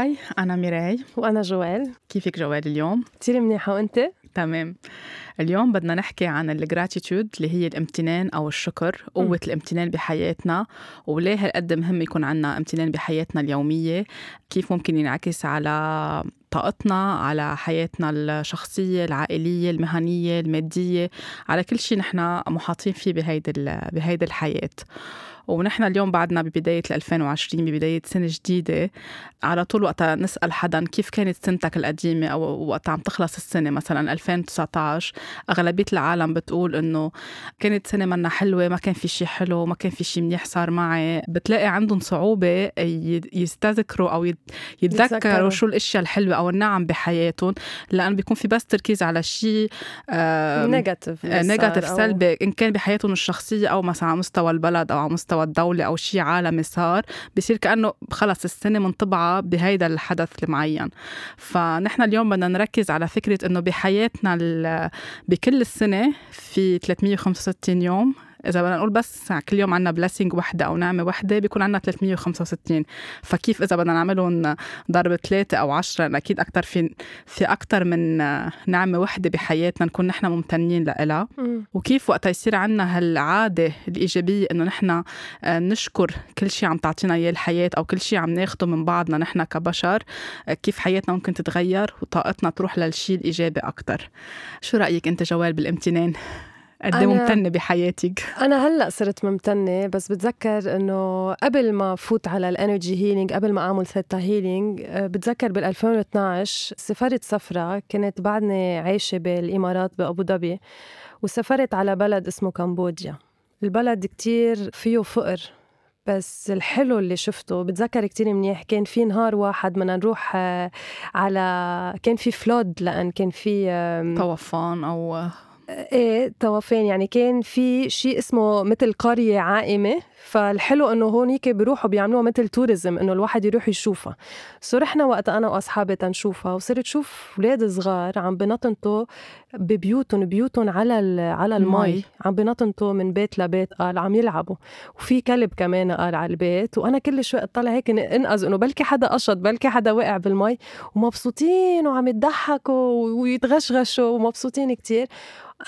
هاي أنا ميراي وأنا جوال. كيفك جوال اليوم؟ كتير منيحة وأنت؟ تمام. اليوم بدنا نحكي عن الجراتيتود اللي هي الامتنان أو الشكر قوة م. الامتنان بحياتنا. وليه هالقد مهم يكون عنا امتنان بحياتنا اليومية؟ كيف ممكن ينعكس على طاقتنا على حياتنا الشخصية العائلية المهنية المادية؟ على كل شيء نحن محاطين فيه بهيدي بهيدي الحياة. ونحن اليوم بعدنا ببداية 2020 ببداية سنة جديدة. على طول وقتها نسأل حدا كيف كانت سنتك القديمة أو وقت عم تخلص السنة؟ مثلا 2019 أغلبية العالم بتقول إنه كانت سنة منا حلوة ما كان في شيء حلو ما كان في شيء منيح صار معي. بتلاقي عندهم صعوبة يستذكروا أو يتذكروا شو الأشياء الحلوة أو النعم بحياتهم لأن بيكون في بس تركيز على شيء negative negative سلبي. إن كان بحياتهم الشخصية أو مثلا على مستوى البلد أو على مستوى الدولة أو شيء عالمي صار بصير كأنه خلص السنة منطبعة بهيدا الحدث المعين. فنحن اليوم بدنا نركز على فكرة إنه بحياتنا بكل السنة في 365 يوم إذا بدنا نقول بس كل يوم عنا blessing وحدة أو نعمة وحدة بيكون عنا 365 فكيف إذا بدنا نعملهم ضرب ثلاثة أو عشرة؟ أكيد أكثر في في أكثر من نعمة وحدة بحياتنا نكون نحن ممتنين لها وكيف وقتها يصير عنا هالعادة الإيجابية إنه نحن آه، نشكر كل شيء عم تعطينا إياه الحياة أو كل شيء عم ناخده من بعضنا نحن كبشر آه، كيف حياتنا ممكن تتغير وطاقتنا تروح للشيء الإيجابي أكثر شو رأيك أنت جوال بالامتنان؟ قد إيه ممتنة بحياتك. أنا هلأ صرت ممتنة بس بتذكر إنه قبل ما فوت على ال energy healing قبل ما أعمل theta healing آه، بتذكر بال 2012 سافرت سفرة كنت بعدني عايشة بالإمارات بأبو ظبي وسافرت على بلد اسمه كمبوديا. البلد كتير فيه فقر بس الحلو اللي شفته بتذكر كتير منيح كان في نهار واحد بدنا نروح آه، على كان في flood لأن كان في طوفان أو إيه توافين يعني كان في شيء اسمه مثل قرية عائمة. فالحلو إنه هونيك بيروحوا بيعملوها مثل tourism إنه الواحد يروح يشوفها. so رحنا وقت أنا وأصحابي تنشوفها وصرت شوف أولاد صغار عم بنطنطوا ببيوتهم بيوتهم على على المي. عم بنطنطوا من بيت لبيت قال عم يلعبوا. وفي كلب كمان قال على البيت. وأنا كل شوي اطلع هيك انقذ إنه بلكي حدا قشط بلكي حدا وقع بالمي. ومبسوطين وعم يضحكوا ويتغشغشوا ومبسوطين كتير.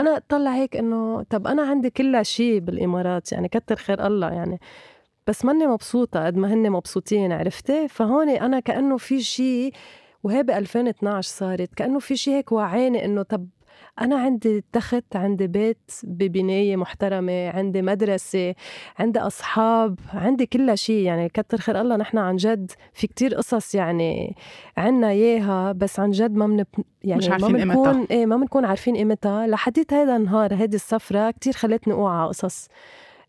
أنا اطلع هيك إنه طب أنا عندي كل شيء بالإمارات يعني كتر خير الله يعني بس ماني مبسوطة قد ما هن مبسوطين عرفتي؟ فهون أنا كأنه في شيء وهي ب 2012 صارت كأنه في شيء هيك وعاني إنه طب أنا عندي تخت عندي بيت ببناية محترمة عندي مدرسة عندي أصحاب عندي كل شيء يعني. كتر خير الله نحن عن جد في كتير قصص يعني عنا إياها بس عن جد ما من يعني مش عارفين ما بنكون إيه ما بنكون عارفين قيمتها. لحديت هذا النهار هيدي السفرة كتير خلتني أوعى قصص.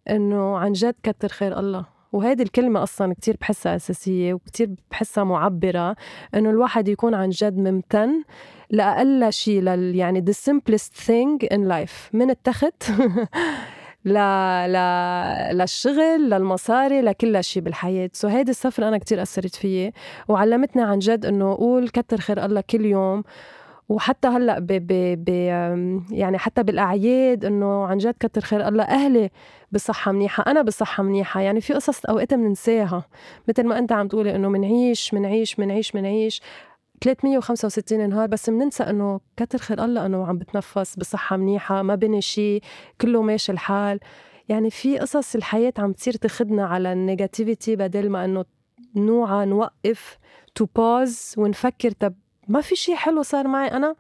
إنه عن جد كتر خير الله. وهيدي الكلمة أصلا كتير بحسها أساسية وكتير بحسها معبرة إنه الواحد يكون عن جد ممتن لأقل شيء لل يعني the simplest thing in life. من التخت؟ ل... ل... للشغل للمصاري لكل شيء بالحياة. سو هيدي السفرة أنا كتير أثرت فيي. وعلمتني عن جد إنه قول كتر خير الله كل يوم. وحتى هلأ ب ب ب يعني حتى بالأعياد إنه عن جد كتر خير الله أهلي بصحة منيحة أنا بصحة منيحة. يعني في قصص أوقات بننساها مثل ما أنت عم تقولي إنه منعيش منعيش منعيش منعيش. 365 نهار بس بننسى إنه كتر خير الله إنه عم بتنفس بصحة منيحة ما بني شيء كله ماشي الحال. يعني في قصص الحياة عم تصير تاخدنا على ال negativity بدل ما إنه نوعى نوقف to pause ونفكر طب ما في شيء حلو صار معي. أنا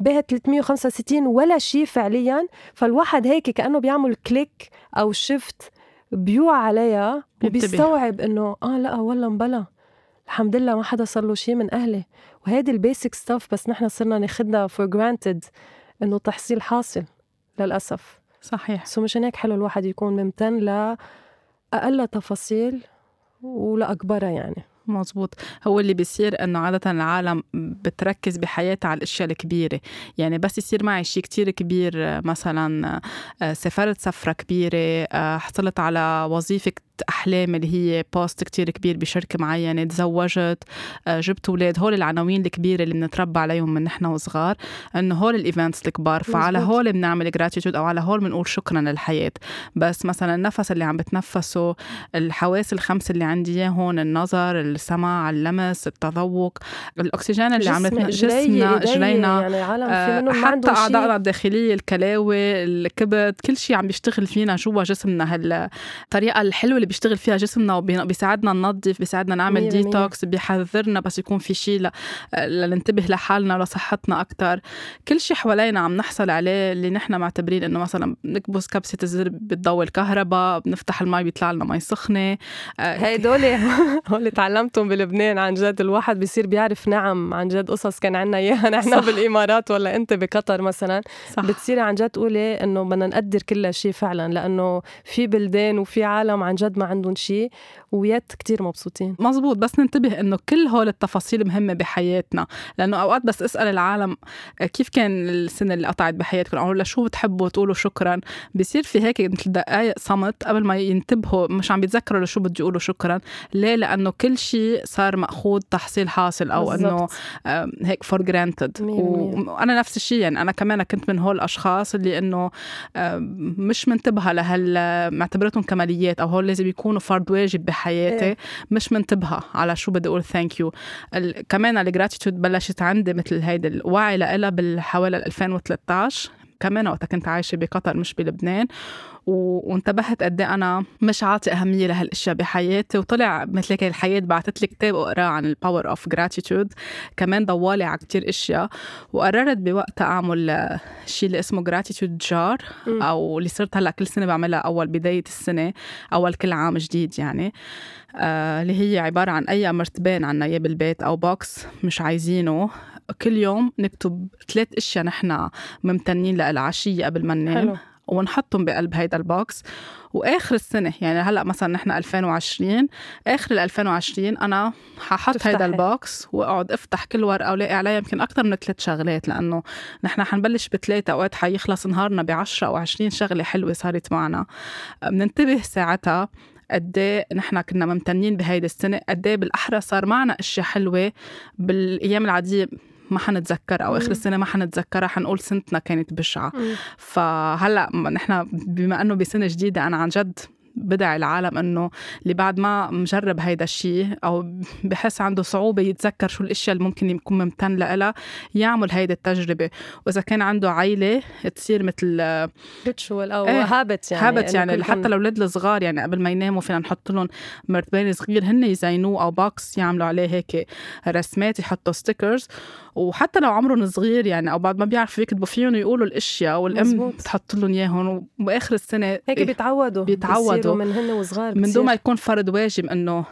به 365 ولا شيء فعليا. فالواحد هيك كأنه بيعمل click أو shift بيوعى عليها وبيستوعب إنه آه لا والله مبلا. الحمد لله ما حدا صار له شيء من أهلي. وهيدي ال basic stuff بس نحن صرنا ناخذها for granted إنه تحصيل حاصل للأسف. صحيح. so مشان هيك حلو الواحد يكون ممتن لأقل تفاصيل ولاكبرها يعني. مزبوط هو اللي بيصير إنه عادة العالم بتركز بحياتها على الأشياء الكبيرة. يعني بس يصير معي شيء كتير كبير مثلا آه، سافرت سفرة كبيرة آه، حصلت على وظيفة أحلامي اللي هي post كتير كبير بشركة معينة تزوجت آه، جبت أولاد هول العناوين الكبيرة اللي بنتربى عليهم من نحن وصغار إنه هول ال events الكبار فعلى هول بنعمل gratitude أو على هول بنقول شكرا للحياة. بس مثلا النفس اللي عم بتنفسه الحواس الخمس اللي عندي هون النظر السمع اللمس التذوق الأكسجين اللي عم جسمنا جرينا يعني عالم في آه، حتى أعضائنا الداخلية الكلاوي الكبد كل شيء عم بيشتغل فينا جوا جسمنا هالطريقة الحلوة اللي بيشتغل فيها جسمنا وبيساعدنا ننظف بيساعدنا نعمل ديتوكس بيحذرنا بس يكون في شيء لننتبه لحالنا ولصحتنا أكثر كل شيء حوالينا عم نحصل عليه اللي نحن معتبرين إنه مثلا بنكبس كبسة الزر بتضوي الكهرباء بنفتح المي بيطلع لنا مي سخنة. هدول هول تعلمتهم بلبنان عن جد. الواحد بيصير بيعرف نعم عن جد قصص كان عنا إياها. نحن بالإمارات ولا أنت بقطر مثلا. صح. بتصيري عن جد تقولي إنه بدنا نقدر كل شيء فعلا لأنه في بلدان وفي عالم عن جد ما عندهم شيء ويات كتير مبسوطين. مزبوط بس ننتبه إنه كل هول التفاصيل مهمة بحياتنا لأنه أوقات بس اسأل العالم كيف كان السنة اللي قطعت بحياتكم؟ أو لشو بتحبوا تقولوا شكرا؟ بصير في هيك مثل دقائق صمت قبل ما ينتبهوا مش عم بيتذكروا لشو بده يقولوا شكرا. ليه؟ لأنه كل شيء صار مأخوذ تحصيل حاصل أو إنه هيك for granted وأنا نفس الشيء يعني أنا كمان كنت من هول الأشخاص اللي إنه مش منتبهة لهال معتبرتهم كماليات أو هول لازم يكونوا فرض واجب بحياتي إيه. مش منتبهة على شو بدي أقول thank you كمان ال gratitude بلشت عندي مثل هيدي الوعي لها بالحوالي 2013 كمان وقتها كنت عايشة بقطر مش بلبنان وانتبهت قد إيه أنا مش عاطي أهمية لهالأشياء بحياتي وطلع مثل هيك الحياة بعثت لي كتاب اقراه عن ال power of gratitude كمان ضوى لي على كتير أشياء وقررت بوقتها أعمل شيء اللي اسمه gratitude jar أو اللي صرت هلأ كل سنة بعملها أول بداية السنة أول كل عام جديد يعني آه اللي هي عبارة عن أي مرتبان عنا اياه بالبيت أو box مش عايزينه كل يوم نكتب ثلاث أشياء نحن ممتنين لها العشيه قبل ما ننام ونحطهم بقلب هيدا ال box. وآخر السنة يعني هلأ مثلا نحن 2020 آخر ال 2020 أنا ححط هيدا ال box وأقعد أفتح كل ورقة ولاقي عليها يمكن أكثر من ثلاث شغلات لأنه نحن حنبلش بثلاثة أوقات حيخلص نهارنا ب 10 أو 20 شغلة حلوة صارت معنا. بننتبه ساعتها قد إيه نحن كنا ممتنين بهيدي السنة قد إيه بالأحرى صار معنا أشياء حلوة بالأيام العادية ما حنتذكر أو آخر السنة ما حنتذكرها حنقول سنتنا كانت بشعة. فهلأ نحن بما إنه بسنة جديدة أنا عن جد بدعي العالم إنه اللي بعد ما مجرب هيدا الشيء أو بحس عنده صعوبة يتذكر شو الأشياء اللي ممكن يكون ممتن لها يعمل هيدي التجربة. وإذا كان عنده عائله تصير مثل ريتشوال أو إيه هابت يعني هابت يعني حتى الأولاد الصغار يعني قبل ما يناموا فينا نحط لهم مرطبان صغير هن يزينوه أو box يعملوا عليه هيك رسمات يحطوا stickers وحتى لو عمرهم صغير يعني أو بعد ما بيعرفوا يكتبوا فيهم يقولوا الأشياء والأم بتحط لهم إياهم واخر السنة هيك بيتعودوا بيتعودوا. من هن وصغار من دون ما يكون فرض واجب إنه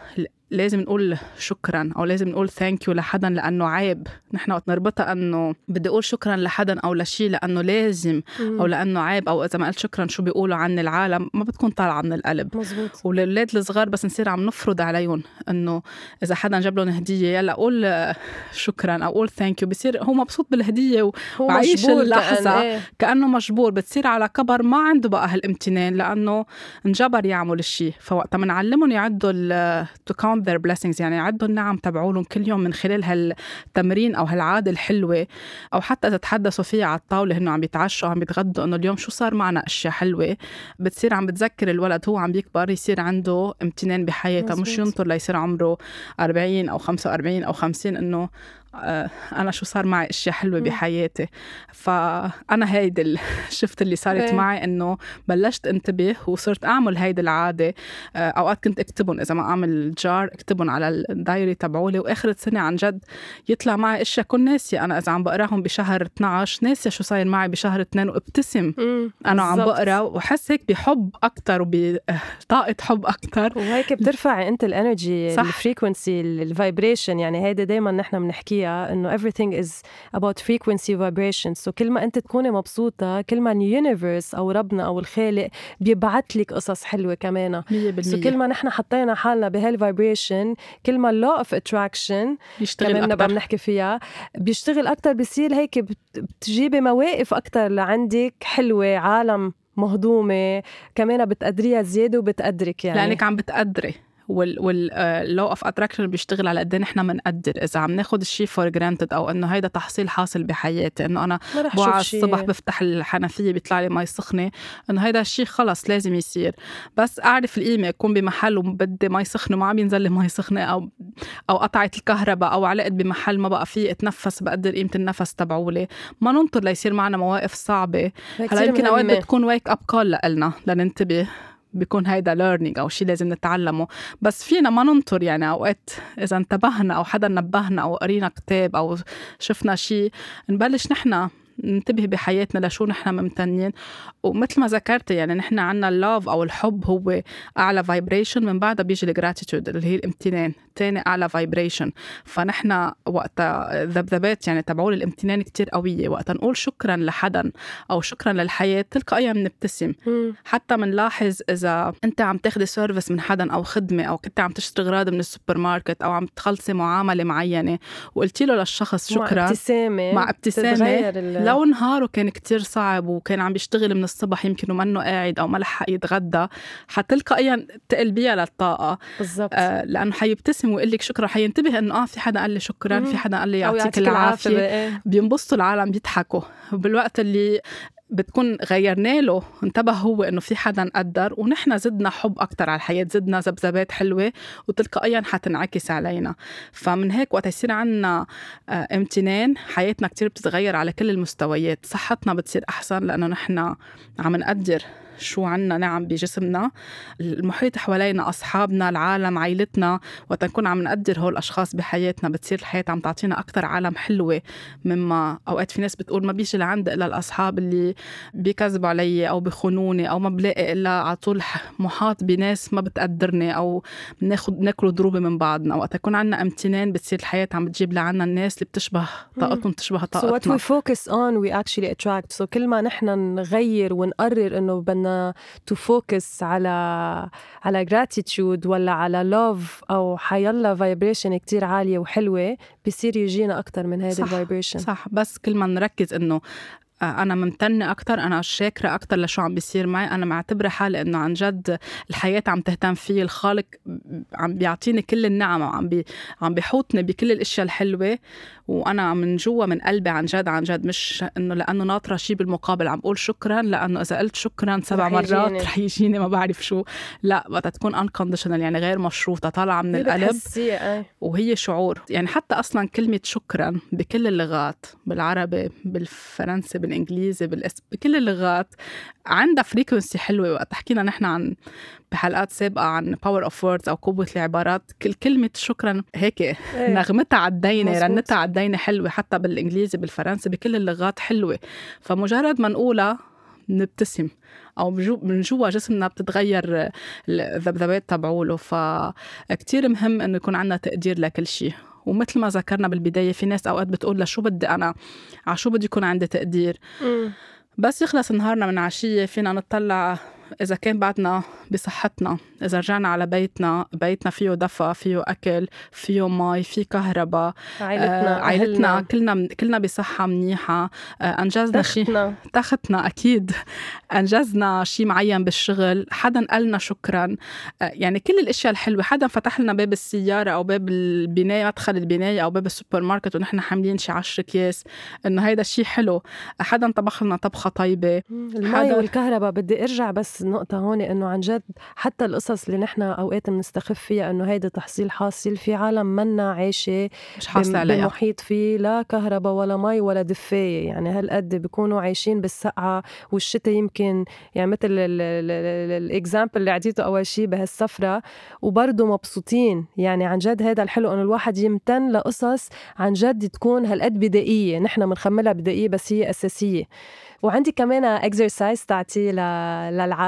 لازم نقول شكرا أو لازم نقول thank you لحدا لأنه عيب. نحن وقت نربطها أنه بدي أقول شكرا لحدا أو لشيء لأنه لازم أو لأنه عيب أو إذا ما قلت شكرا شو بيقولوا عن العالم ما بتكون طالعة من القلب. مزبوط والأولاد الصغار بس نصير عم نفرض عليهم إنه إذا حدا جاب لهم هدية يلا قول شكرا أو قول thank you بصير هو مبسوط بالهدية وعايش اللحظة إيه؟ كأنه مجبور. بتصير على كبر ما عنده بقى هالامتنان لأنه انجبر يعمل الشيء فوقتها بنعلمهم يعدوا to their blessings. يعني عدوا النعم تبعولهم كل يوم من خلال هالتمرين أو هالعادة الحلوة. أو حتى إذا تحدثوا فيها على الطاولة هن عم بيتعشوا عم بيتغدوا إنه اليوم شو صار معنا؟ أشياء حلوة. بتصير عم بتذكر الولد هو عم بيكبر يصير عنده امتنان بحياته. مش ينطر ليصير عمره 40 أو 45 أو 50 إنه أنا شو صار معي أشياء حلوة بحياتي. فأنا هيدي شفت اللي صارت إيه. معي إنه بلشت انتبه وصرت أعمل هيدي العادة. آه، أوقات كنت أكتبهم إذا ما أعمل جار أكتبهم على الدايري تبعولي. واخر السنة عن جد يطلع معي أشياء كون ناسية. أنا إذا عم بقراهم بشهر 12 ناسية شو صاير معي بشهر 2 وابتسم. أنا عم بقرا وحس هيك بحب أكثر وبطاقه حب أكثر وهيك بترفعي أنت ال energy ال frequency ال vibration يعني هيدا دائما نحن بنحكيها فيها إنه everything is about frequency vibrations. So كل ما أنت تكوني مبسوطة كل ما ال universe أو ربنا أو الخالق بيبعث لك قصص حلوة كمان. 100% so كل ما نحن حطينا حالنا بهال vibration كل ما ال law of attraction بيشتغل كمان نبقى بنحكي فيها بيشتغل أكثر بصير هيك بتجيبي مواقف أكثر لعندك حلوة عالم مهضومة كمان بتقدريها زيادة وبتقدرك يعني. لأنك عم بتقدري. وال law of attraction بيشتغل على قد إيه نحن بنقدر إذا عم ناخذ الشيء for granted أو إنه هيدا تحصيل حاصل بحياتي إنه أنا بوعى الصبح بفتح الحنفية بيطلع لي مي سخنة إنه هيدا الشيء خلص لازم يصير. بس أعرف القيمة أكون بمحل وبدي مي سخنة وما عم ينزل لي مي سخنة أو أو قطعت الكهرباء أو علقت بمحل ما بقى في أتنفس بقدر قيمة النفس تبعولي. ما ننطر ليصير معنا مواقف صعبة. هلأ يمكن أوقات بتكون wake up call لنا لننتبه. بيكون هيدا learning أو شيء لازم نتعلمه. بس فينا ما ننطر يعني أوقات إذا انتبهنا أو حدا نبهنا أو قرينا كتاب أو شفنا شيء نبلش نحن ننتبه بحياتنا لشو نحن ممتنين. ومثل ما ذكرت يعني نحن عنا ال love أو الحب هو أعلى vibration من بعدها بيجي ال gratitude اللي هي الامتنان تاني أعلى vibration فنحن وقت ذبذبات يعني تبعول الامتنان كتير قوية. وقت نقول شكرا لحدا أو شكرا للحياة تلقائيا بنبتسم حتى بنلاحظ إذا أنت عم تاخذي service من حدا أو خدمة أو كنت عم تشتري اغراض من السوبر ماركت أو عم تخلصي معاملة معينة وقلتي له للشخص شكرا مع ابتسامة مع ابتسامة لو نهاره كان كتير صعب وكان عم بيشتغل من الصبح يمكن ومنه قاعد أو ما لحق يتغدى حتلقائيا تقلبيها للطاقة. بالضبط. آه لأنه حيبتسم ويقول لك شكرا حينتبه إنه آه في حدا قال لي شكرا في حدا قال لي يعطيك العافية. إيه. بينبسطوا العالم بيضحكوا. بالوقت اللي بتكون غيرنا له انتبه هو إنه في حدا قدر ونحن زدنا حب أكثر على الحياة زدنا ذبذبات حلوة وتلقائيا حتنعكس علينا. فمن هيك وقت يصير عنا آه، امتنان حياتنا كتير بتتغير على كل المستويات. صحتنا بتصير أحسن لأنه نحن عم نقدر شو عنا نعم بجسمنا. المحيط حوالينا أصحابنا العالم عائلتنا وقت نكون عم نقدر هول الأشخاص بحياتنا بتصير الحياة عم تعطينا أكثر عالم حلوة مما أوقات في ناس بتقول ما بيجي لعندي إلا الأصحاب اللي بيكذبوا علي أو بخونوني أو ما بلاقي إلا على طول محاط بناس ما بتقدرني أو بناخد ناكل ضروبة من بعضنا. وقت يكون عنا امتنان بتصير الحياة عم بتجيب لعنا الناس اللي بتشبه طاقتهم بتشبه طاقتنا so what we focus on we actually attract. So كل ما نحن نغير ونقرر إنه بدنا بدنا to focus على على gratitude ولا على love أو حيلا vibration كتير عالية وحلوة بصير يجينا أكثر من هيدي ال vibration صح. بس كل ما نركز إنه أنا ممتنة أكثر أنا شاكرة أكثر لشو عم بيصير معي. أنا معتبرة حالي إنه عن جد الحياة عم تهتم فيي الخالق عم بيعطيني كل النعم وعم بي عم بيحوطني بكل الأشياء الحلوة. وأنا من جوا من قلبي عن جد عن جد مش إنه لأنه ناطرة شيء بالمقابل. عم بقول شكرا لأنه إذا قلت شكرا سبع مرات رح يجيني ما بعرف شو. لا بدها تكون unconditional يعني غير مشروطة طالعة من القلب. وهي شعور. يعني حتى أصلا كلمة شكرا بكل اللغات بالعربي بالفرنسي بالإنجليزي بالاسم بكل اللغات. عندها frequency حلوة وقت حكينا نحن عن بحلقات سابقة عن power of words أو قوة العبارات. كل كلمة شكرا هيك إيه. نغمتها على الدينة رنتها على الدينة حلوة حتى بالإنجليزي بالفرنسي بكل اللغات حلوة. فمجرد ما نقولها نبتسم أو من جوا جسمنا بتتغير الذبذبات تبعوله. فكتير مهم إنه يكون عندنا تقدير لكل شيء. ومثل ما ذكرنا بالبداية في ناس أوقات بتقول لشو بدي أنا على شو بدي يكون عندي تقدير م. بس يخلص نهارنا من عشية فينا نطلع إذا كان بعدنا بصحتنا إذا رجعنا على بيتنا بيتنا فيه دفى فيه أكل فيه مي في كهرباء عائلتنا آه عائلتنا كلنا كلنا بصحة منيحة. آه أنجزنا شيء تختنا. أكيد. أنجزنا شيء معين بالشغل. حدا قالنا شكرا. آه يعني كل الأشياء الحلوة. حدا فتح لنا باب السيارة أو باب البناية مدخل البناية أو باب السوبر ماركت ونحن حاملين شي عشر أكياس إنه هيدا شيء حلو. حدا طبخ لنا طبخة طيبة. المي والكهرباء بدي أرجع بس النقطة هون إنه عن جد حتى القصص اللي نحن أوقات بنستخف فيها إنه هيدا تحصيل حاصل في عالم منا عايشة مش حاصلة عليها. بمحيط فيه لا كهرباء ولا مي ولا دفاية. يعني هالقد بيكونوا عايشين بالسقعة والشتاء يمكن يعني مثل الإكزامبل اللي عديته أول شيء بهالسفرة. وبرضه مبسوطين. يعني عن جد هذا الحلو إنه الواحد يمتن لقصص عن جد تكون هالقد بدائية. نحن بنخملها بدائية بس هي أساسية. وعندي كمان exercise تعطيه للعالم.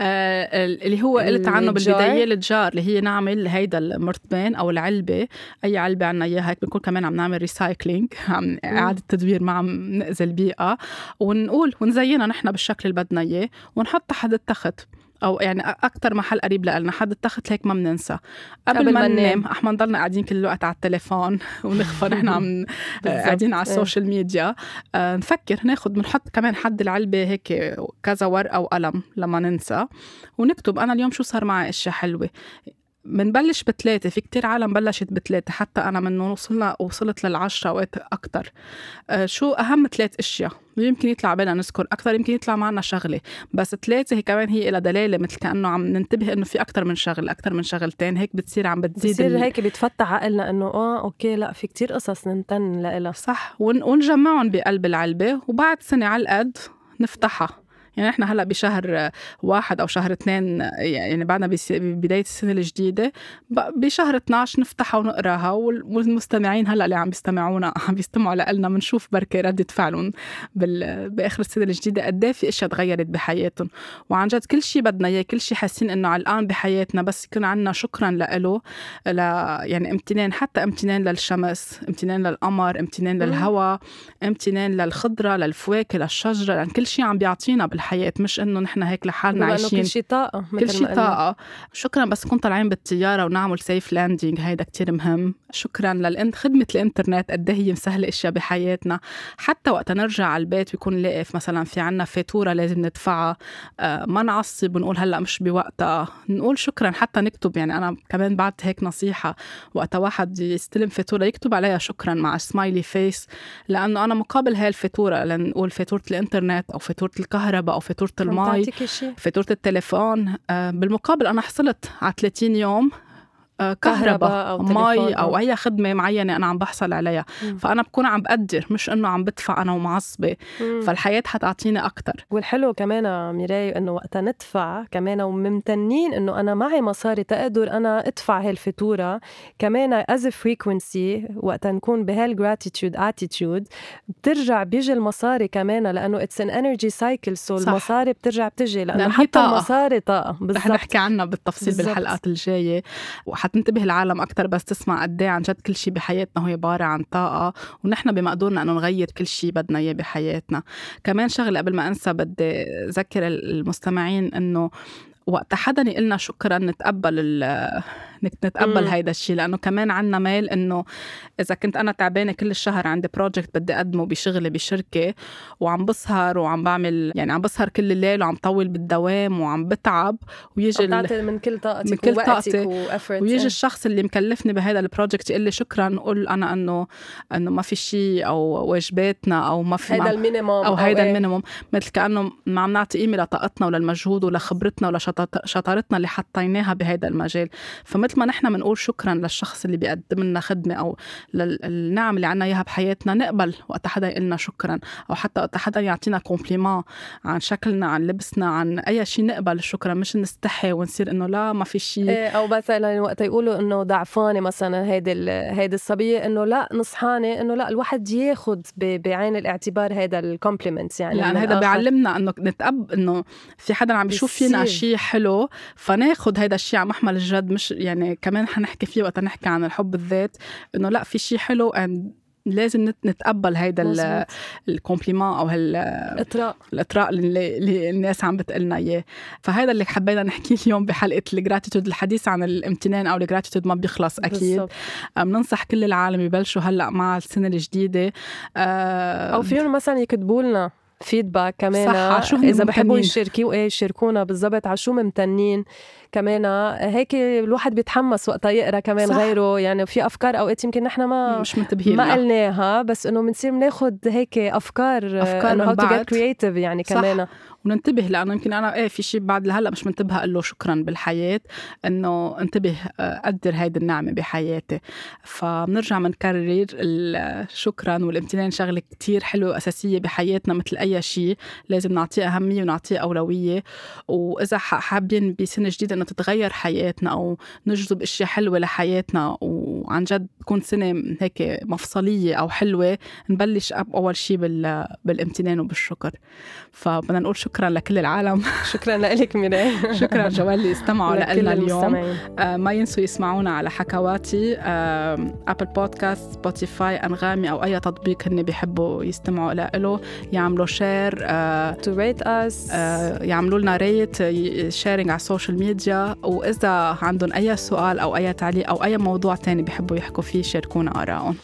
آه اللي هو قلت عنه بالبداية الجار اللي هي نعمل هيدا المرتبان أو العلبة. أي علبة عنا إياها هيك بنكون كمان عم نعمل recycling عم إعادة تدوير ما عم ناذي البيئه ونقول ونزينها نحن بالشكل اللي بدنا إياه. ونحط تحت التخت. أو يعني أكثر محل قريب لنا حد التخت هيك ما بننسى قبل, قبل ما ننام إحنا نضلنا قاعدين كل الوقت على التليفون ونخفى نحن عم قاعدين على. السوشيال ميديا آه نفكر ناخذ بنحط كمان حد العلبة هيك كذا ورقة وقلم لما ننسى. ونكتب أنا اليوم شو صار معي أشياء حلوة. بنبلش بثلاثة في كتير عالم بلشت بثلاثة حتى أنا من وصلنا وصلت للعشرة أوقات أكتر. أه شو أهم ثلاث أشياء؟ يمكن يطلع بينا نذكر أكثر يمكن يطلع معنا شغلة. بس ثلاثة هي كمان هي لها دلالة مثل كأنه عم ننتبه إنه في أكثر من شغل أكثر من شغلتين هيك بتصير عم بتزيد بتصير هيك بتفتح عقلنا إنه آه أوكي لا في كتير قصص ننتن لها صح ونجمعهم بقلب العلبة وبعد سنة على القد نفتحها. يعني إحنا هلأ بشهر واحد أو شهر اثنين يعني بعدنا ببدايه السنة الجديدة بشهر 12 نفتحها ونقراها والمستمعين هلأ اللي عم بيستمعونا عم بيستمعوا لنا بنشوف بركة ردة فعلهم بآخر السنة الجديدة قد إيه في أشياء تغيرت بحياتهم. وعن جد كل شيء بدنا إياه كل شيء حاسين إنه علقان بحياتنا بس يكون عندنا شكرا له ل يعني امتنان حتى امتنان للشمس امتنان للقمر امتنان للهواء امتنان للخضرة للفواكه للشجرة لأن كل شيء عم بيعطينا بالحياة الحياة مش إنه نحن هيك لحالنا عايشين كل شيء طاقة كل شيء طاقة. شكرا بس كنت طالعين بالطيارة ونعمل سيف لاندنج هيدا كتير مهم. شكرا للإنت خدمة الإنترنت قد إيه هي مسهلة إشياء بحياتنا. حتى وقت نرجع على البيت بيكون لاقف مثلا في عنا فاتورة لازم ندفعها. آه، ما نعصب ونقول هلأ مش بوقتها. نقول شكرا حتى نكتب يعني أنا كمان بعت هيك نصيحة. وقت واحد يستلم فاتورة يكتب عليها شكرا مع smiley face لأنه أنا مقابل هاي الفاتورة لنقول فاتورة الإنترنت أو فاتورة الكهرباء أو فاتوره المي فاتوره التليفون. آه، بالمقابل أنا حصلت على 30 يوم كهرباء أو مي أو أي خدمة معينة أنا عم بحصل عليها. مم. فأنا بكون عم بقدر مش إنه عم بدفع أنا ومعصبة. فالحياة حتعطيني أكتر. والحلو كمان ميراي إنه وقتها ندفع كمان وممتنين إنه أنا معي مصاري تقدر أنا أدفع هاي الفاتورة كمان as frequency وقتها نكون بهال gratitude attitude بترجع بيجي المصاري كمان لأنه it's an energy cycle so المصاري بترجع بتجي لأنه حتى طاقة. المصاري طاقة. بالضبط رح نحكي عنها بالتفصيل بالزبط. بالحلقات الجاية. حتنتبه العالم أكتر بس تسمع قد إيه عن جد كل شيء بحياتنا هو عبارة عن طاقة ونحن بمقدورنا إنه نغير كل شيء بدنا إياه بحياتنا. كمان شغلة قبل ما أنسى بدي أذكر المستمعين إنه وقت حدا يقلنا شكرا نتقبل نتقبل هيدا الشيء لأنه كمان عنا ميل إنه إذا كنت أنا تعبانة كل الشهر عندي project بدي أقدمه بشغلي بشركة وعم بسهر وعم بعمل يعني عم بسهر كل الليل وعم طول بالدوام وعم بتعب ويجي من كل طاقتك من كل طاقتي. ويجي إيه. الشخص اللي مكلفني بهذا ال project يقول لي شكرا قول أنا انه إنه ما في شيء أو واجباتنا أو ما في هيدا ال minimum أو هيدا إيه؟ ال minimum. مثل كأنه ما عم نعطي قيمة لطاقتنا وللمجهود ولخبرتنا ولشطارتنا اللي حطيناها بهذا المجال. فمثل مثل ما نحن بنقول شكرا للشخص اللي بيقدم لنا خدمة أو للنعم اللي عنا إياها بحياتنا نقبل وقت حدا يقول لنا شكرا أو حتى وقت حدا يعطينا fr: compliment عن شكلنا عن لبسنا عن أي شيء نقبل الشكرا مش نستحي ونصير إنه لا ما في شيء. إيه أو مثلا وقت يقولوا إنه ضعفانة مثلا هيدي هيدي الصبية إنه لا نصحانة إنه لا الواحد ياخذ بعين الاعتبار هذا ال compliments يعني لأن هذا بيعلمنا إنه نتقب إنه في حدا عم بيشوف فينا شيء حلو فناخذ هذا الشيء على محمل الجد مش يعني يعني كمان حنحكي فيه وقت نحكي عن الحب الذات إنه لا في شيء حلو and لازم نتقبل هيدا ال compliment أو هال الإطراء. الإطراء اللي, اللي الناس عم بتقلنا إياه. فهذا اللي حبينا نحكيه اليوم بحلقة ال gratitude الحديث عن الامتنان أو ال gratitude ما بيخلص أكيد. بننصح كل العالم يبلشوا هلأ مع السنة الجديدة. أو فيهم مثلا يكتبوا لنا feedback كمان صح شو إذا بحبوا يشاركوا إيه يشاركونا بالضبط على شو ممتنين. كمان هيك الواحد بيتحمس وقتها يقرأ كمان صح. غيره. يعني في أفكار أوقات يمكن نحن ما مش منتبهين ما قلناها بس إنه بنصير بناخذ هيك أفكار أفكار إنه how to creative يعني كمان. صح. وننتبه لأنه يمكن أنا إيه في شيء بعد لهلأ مش منتبهة أقول له شكرا بالحياة إنه انتبه آه، قدر هيدي النعمة بحياتي. فبنرجع بنكرر شكرا والامتنان شغلة كتير حلوة وأساسية بحياتنا مثل أي شيء لازم نعطيه أهمية ونعطيه أولوية. وإذا حابين بسنة جديدة تتغير حياتنا أو نجذب أشياء حلوة لحياتنا. وعن جد تكون سنة هيك مفصلية أو حلوة نبلش أول شيء بالامتنان وبالشكر. فبدنا نقول شكرا لكل العالم. شكرا لك ميراي. شكرا جوال اللي استمعوا لنا اليوم. آه ما ينسوا يسمعونا على حكواتي آه Apple Podcast Spotify أنغامي أو أي تطبيق هن بيحبوا يستمعوا له يعملوا share to rate us يعملوا لنا rate sharing على السوشيال ميديا وإذا عندهم أي سؤال أو أي تعليق أو أي موضوع تاني بيحبوا يحكوا فيه شاركونا آراءهم